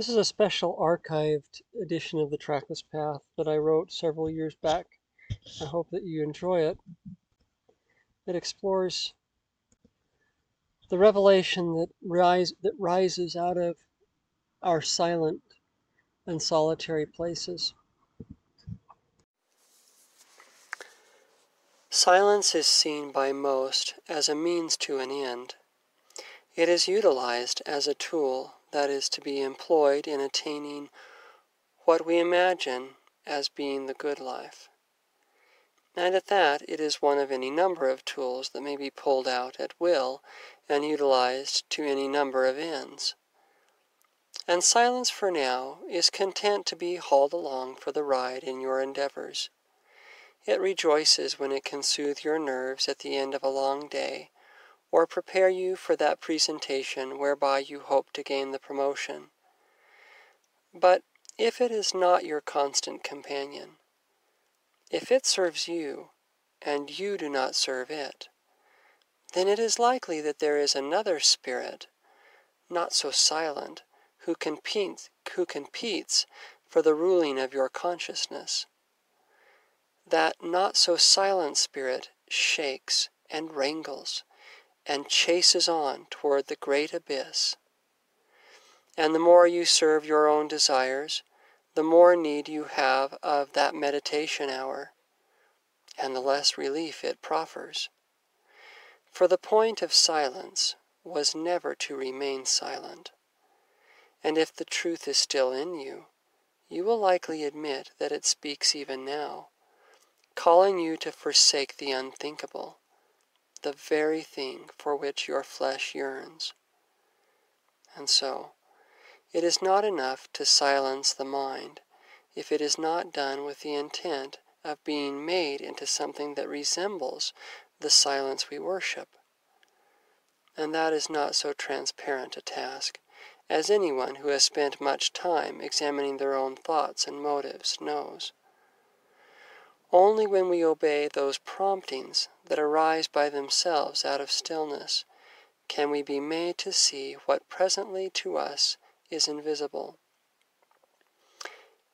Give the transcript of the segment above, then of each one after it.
This is a special archived edition of the Trackless Path that I wrote several years back. I hope that you enjoy it. It explores the revelation that, rise, that rises out of our silent and solitary places. Silence is seen by most as a means to an end. It is utilized as a tool that is to be employed in attaining what we imagine as being the good life. And at that, it is one of any number of tools that may be pulled out at will and utilized to any number of ends. And silence for now is content to be hauled along for the ride in your endeavors. It rejoices when it can soothe your nerves at the end of a long day or prepare you for that presentation whereby you hope to gain the promotion. But if it is not your constant companion, if it serves you and you do not serve it, then it is likely that there is another spirit, not so silent, who competes, who competes for the ruling of your consciousness. That not so silent spirit shakes and wrangles and chases on toward the great abyss. And the more you serve your own desires, the more need you have of that meditation hour, and the less relief it proffers. For the point of silence was never to remain silent. And if the truth is still in you, you will likely admit that it speaks even now, calling you to forsake the unthinkable the very thing for which your flesh yearns. And so, it is not enough to silence the mind if it is not done with the intent of being made into something that resembles the silence we worship. And that is not so transparent a task as anyone who has spent much time examining their own thoughts and motives knows. Only when we obey those promptings that arise by themselves out of stillness can we be made to see what presently to us is invisible.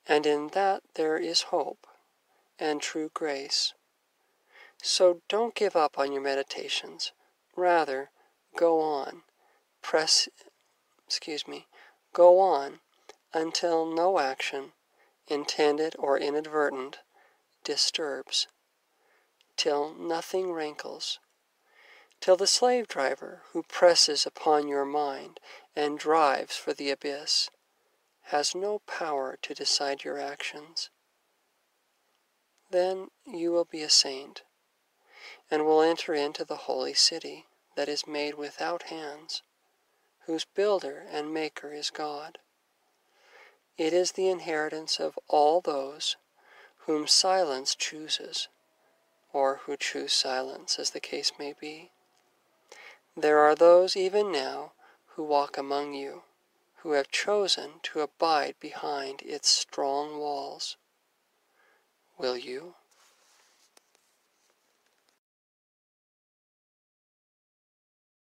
And in that there is hope and true grace. So don't give up on your meditations. Rather, go on. Press, excuse me, go on until no action, intended or inadvertent, disturbs, till nothing rankles, till the slave driver who presses upon your mind and drives for the abyss has no power to decide your actions. Then you will be a saint, and will enter into the holy city that is made without hands, whose builder and maker is God. It is the inheritance of all those whom silence chooses, or who choose silence, as the case may be. There are those even now who walk among you, who have chosen to abide behind its strong walls. Will you?